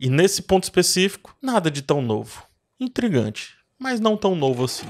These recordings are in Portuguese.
E nesse ponto específico, nada de tão novo. Intrigante, mas não tão novo assim.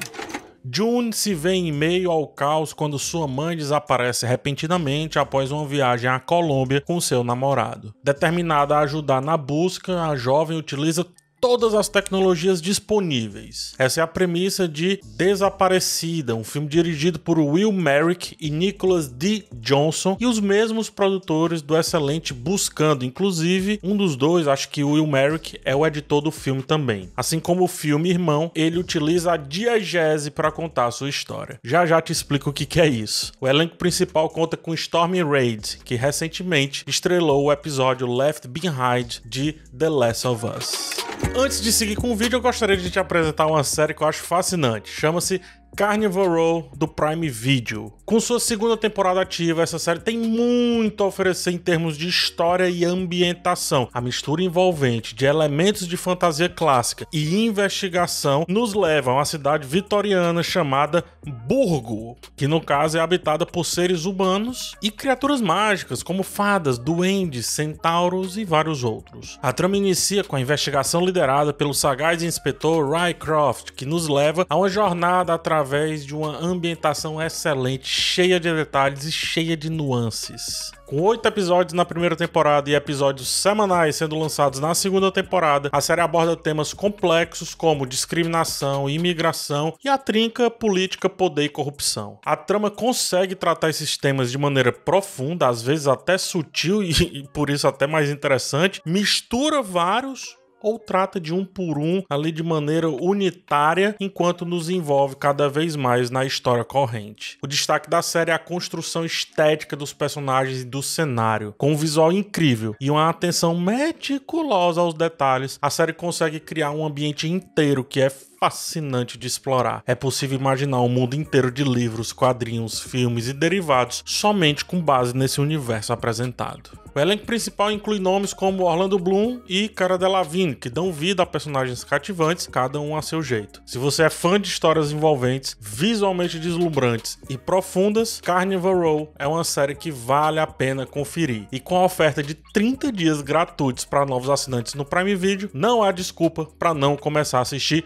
June se vê em meio ao caos quando sua mãe desaparece repentinamente após uma viagem à Colômbia com seu namorado. Determinada a ajudar na busca, a jovem utiliza todas as tecnologias disponíveis. Essa é a premissa de Desaparecida, um filme dirigido por Will Merrick e Nicholas D. Johnson e os mesmos produtores do excelente Buscando. Inclusive, um dos dois, acho que Will Merrick, é o editor do filme também. Assim como o filme Irmão, ele utiliza a diegese para contar a sua história. Já já te explico o que, é isso. O elenco principal conta com Stormy Reid, que recentemente estrelou o episódio Left Behind de The Last of Us. Antes de seguir com o vídeo, eu gostaria de te apresentar uma série que eu acho fascinante. Chama-se Carnival Row do Prime Video. Com sua segunda temporada ativa, essa série tem muito a oferecer em termos de história e ambientação. A mistura envolvente de elementos de fantasia clássica e investigação nos leva a uma cidade vitoriana chamada Burgo, que no caso é habitada por seres humanos e criaturas mágicas como fadas, duendes, centauros e vários outros. A trama inicia com a investigação liderada pelo sagaz inspetor Rycroft, que nos leva a uma jornada através de uma ambientação excelente cheia de detalhes e cheia de nuances. Com oito episódios na primeira temporada e episódios semanais sendo lançados na segunda temporada, a série aborda temas complexos como discriminação, imigração e a trinca política, poder e corrupção. A trama consegue tratar esses temas de maneira profunda, às vezes até sutil e, e por isso até mais interessante, mistura vários ou trata de um por um ali de maneira unitária, enquanto nos envolve cada vez mais na história corrente. O destaque da série é a construção estética dos personagens e do cenário, com um visual incrível e uma atenção meticulosa aos detalhes. A série consegue criar um ambiente inteiro que é fascinante de explorar. É possível imaginar um mundo inteiro de livros, quadrinhos, filmes e derivados somente com base nesse universo apresentado. O elenco principal inclui nomes como Orlando Bloom e Cara Delevingne, que dão vida a personagens cativantes, cada um a seu jeito. Se você é fã de histórias envolventes, visualmente deslumbrantes e profundas, Carnival Row é uma série que vale a pena conferir. E com a oferta de 30 dias gratuitos para novos assinantes no Prime Video, não há desculpa para não começar a assistir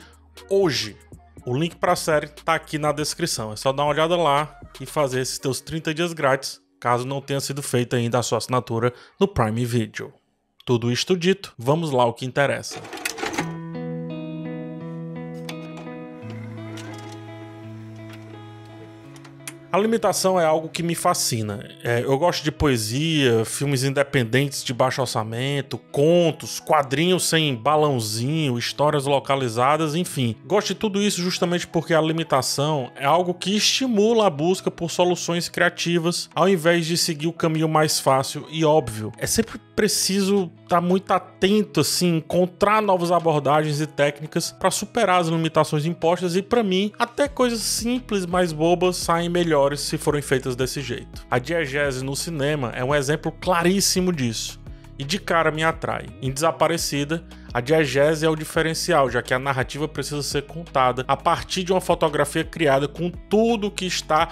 hoje. O link para a série tá aqui na descrição. É só dar uma olhada lá e fazer esses teus 30 dias grátis caso não tenha sido feita ainda a sua assinatura no Prime Video. Tudo isto dito, vamos lá ao que interessa. A limitação é algo que me fascina. É, eu gosto de poesia, filmes independentes de baixo orçamento, contos, quadrinhos sem balãozinho, histórias localizadas, enfim. Gosto de tudo isso justamente porque a limitação é algo que estimula a busca por soluções criativas ao invés de seguir o caminho mais fácil e óbvio. É sempre preciso estar tá muito atento, assim, encontrar novas abordagens e técnicas para superar as limitações impostas e, para mim, até coisas simples, mais bobas, saem melhores se forem feitas desse jeito. A diegese no cinema é um exemplo claríssimo disso. E de cara me atrai. Em Desaparecida, a diegese é o diferencial, já que a narrativa precisa ser contada a partir de uma fotografia criada com tudo que está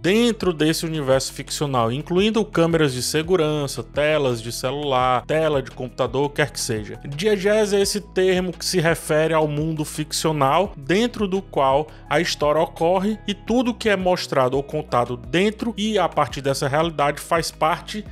dentro desse universo ficcional, incluindo câmeras de segurança, telas de celular, tela de computador, quer que seja. Diegese é esse termo que se refere ao mundo ficcional dentro do qual a história ocorre e tudo que é mostrado ou contado dentro e a partir dessa realidade faz parte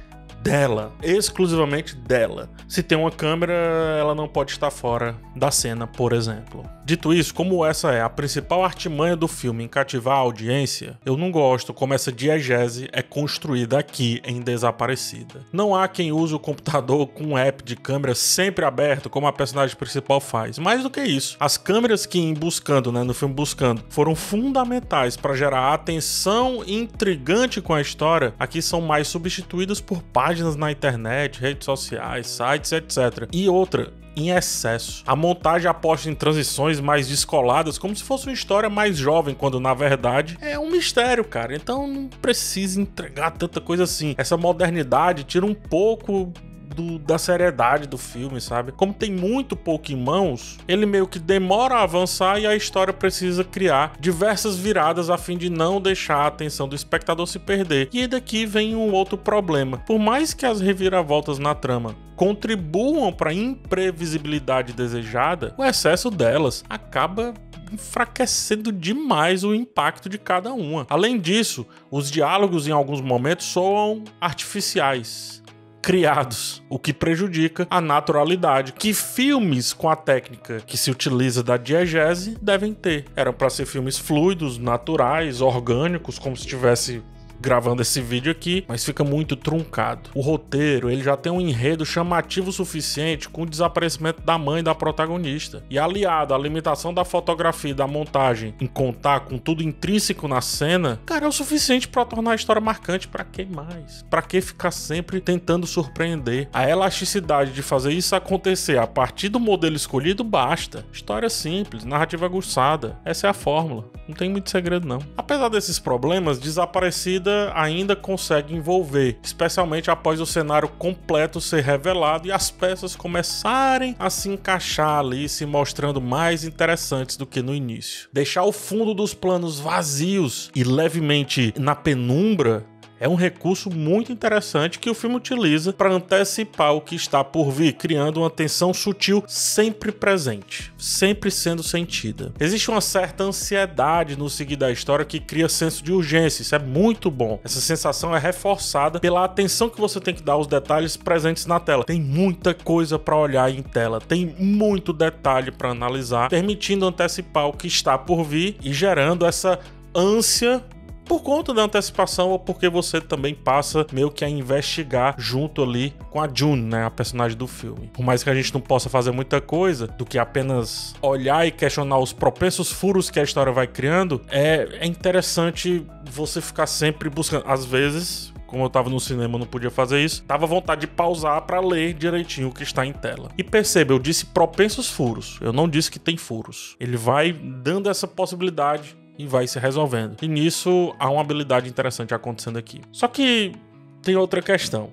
dela, exclusivamente dela. Se tem uma câmera, ela não pode estar fora da cena, por exemplo. Dito isso, como essa é a principal artimanha do filme em cativar a audiência, eu não gosto como essa diegese é construída aqui em Desaparecida. Não há quem use o computador com um app de câmera sempre aberto, como a personagem principal faz. Mais do que isso, as câmeras que em Buscando, né, no filme Buscando, foram fundamentais para gerar atenção intrigante com a história, aqui são mais substituídas por páginas na internet, redes sociais, sites, etc. E outra, em excesso. A montagem aposta em transições mais descoladas, como se fosse uma história mais jovem, quando na verdade é um mistério, cara. Então não precisa entregar tanta coisa assim. Essa modernidade tira um pouco do, da seriedade do filme, sabe? Como tem muito pouco em mãos, ele meio que demora a avançar e a história precisa criar diversas viradas a fim de não deixar a atenção do espectador se perder. E daqui vem um outro problema. Por mais que as reviravoltas na trama contribuam para a imprevisibilidade desejada, o excesso delas acaba enfraquecendo demais o impacto de cada uma. Além disso, os diálogos em alguns momentos soam artificiais criados, o que prejudica a naturalidade que filmes com a técnica que se utiliza da diegese devem ter. Eram para ser filmes fluidos, naturais, orgânicos, como se tivesse gravando esse vídeo aqui, mas fica muito truncado. O roteiro, ele já tem um enredo chamativo suficiente com o desaparecimento da mãe da protagonista. E aliado à limitação da fotografia e da montagem em contar com tudo intrínseco na cena, cara, é o suficiente para tornar a história marcante. Para que mais? Para que ficar sempre tentando surpreender? A elasticidade de fazer isso acontecer a partir do modelo escolhido basta. História simples, narrativa aguçada. Essa é a fórmula. Não tem muito segredo não. Apesar desses problemas, Desaparecida ainda consegue envolver, especialmente após o cenário completo ser revelado e as peças começarem a se encaixar ali, se mostrando mais interessantes do que no início. Deixar o fundo dos planos vazios e levemente na penumbra é um recurso muito interessante que o filme utiliza para antecipar o que está por vir, criando uma tensão sutil sempre presente, sempre sendo sentida. Existe uma certa ansiedade no seguir da história que cria senso de urgência, isso é muito bom. Essa sensação é reforçada pela atenção que você tem que dar aos detalhes presentes na tela. Tem muita coisa para olhar em tela, tem muito detalhe para analisar, permitindo antecipar o que está por vir e gerando essa ânsia por conta da antecipação ou porque você também passa meio que a investigar junto ali com a June, né, a personagem do filme. Por mais que a gente não possa fazer muita coisa do que apenas olhar e questionar os propensos furos que a história vai criando, é, é interessante você ficar sempre buscando. Às vezes, como eu tava no cinema, não podia fazer isso. Tava à vontade de pausar para ler direitinho o que está em tela. E perceba, eu disse propensos furos. Eu não disse que tem furos. Ele vai dando essa possibilidade e vai se resolvendo. E nisso há uma habilidade interessante acontecendo aqui. Só que tem outra questão.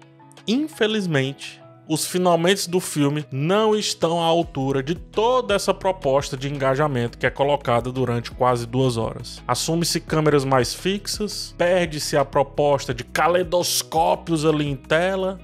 Infelizmente, os finalmente do filme não estão à altura de toda essa proposta de engajamento que é colocada durante quase duas horas. Assume-se câmeras mais fixas, perde-se a proposta de caleidoscópios ali em tela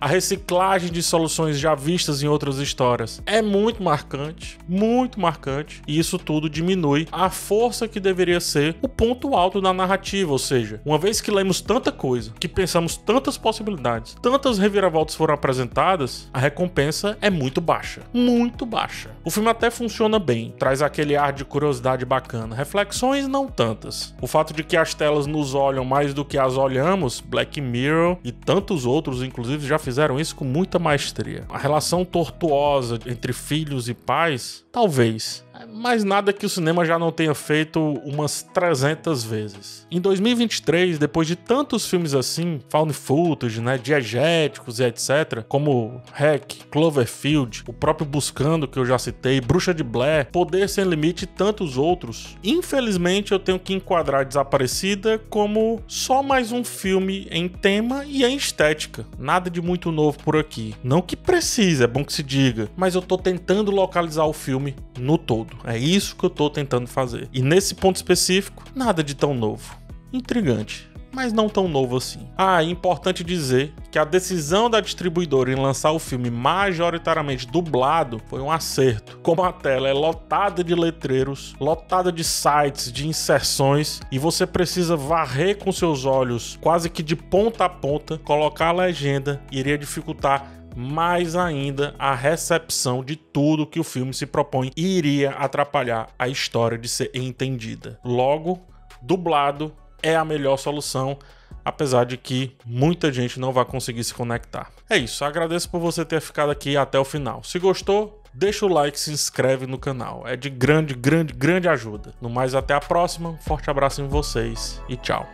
a reciclagem de soluções já vistas em outras histórias é muito marcante, muito marcante, e isso tudo diminui a força que deveria ser o ponto alto da narrativa, ou seja, uma vez que lemos tanta coisa, que pensamos tantas possibilidades, tantas reviravoltas foram apresentadas, a recompensa é muito baixa, muito baixa. O filme até funciona bem, traz aquele ar de curiosidade bacana, reflexões não tantas. O fato de que as telas nos olham mais do que as olhamos, Black Mirror e tantos outros inclusive já fizeram isso com muita maestria. A relação tortuosa entre filhos e pais, talvez mas nada que o cinema já não tenha feito umas 300 vezes. Em 2023, depois de tantos filmes assim, found footage, né, diegéticos e etc, como Hack, Cloverfield, o próprio Buscando que eu já citei, Bruxa de Blair, Poder Sem Limite e tantos outros, infelizmente eu tenho que enquadrar Desaparecida como só mais um filme em tema e em estética. Nada de muito novo por aqui. Não que precise, é bom que se diga, mas eu tô tentando localizar o filme no todo. É isso que eu tô tentando fazer. E nesse ponto específico, nada de tão novo. Intrigante mas não tão novo assim. Ah, é importante dizer que a decisão da distribuidora em lançar o filme majoritariamente dublado foi um acerto. Como a tela é lotada de letreiros, lotada de sites, de inserções, e você precisa varrer com seus olhos quase que de ponta a ponta, colocar a legenda iria dificultar mais ainda a recepção de tudo que o filme se propõe iria atrapalhar a história de ser entendida. Logo, dublado é a melhor solução, apesar de que muita gente não vai conseguir se conectar. É isso, agradeço por você ter ficado aqui até o final. Se gostou, deixa o like, se inscreve no canal. É de grande, grande, grande ajuda. No mais, até a próxima. Forte abraço em vocês e tchau.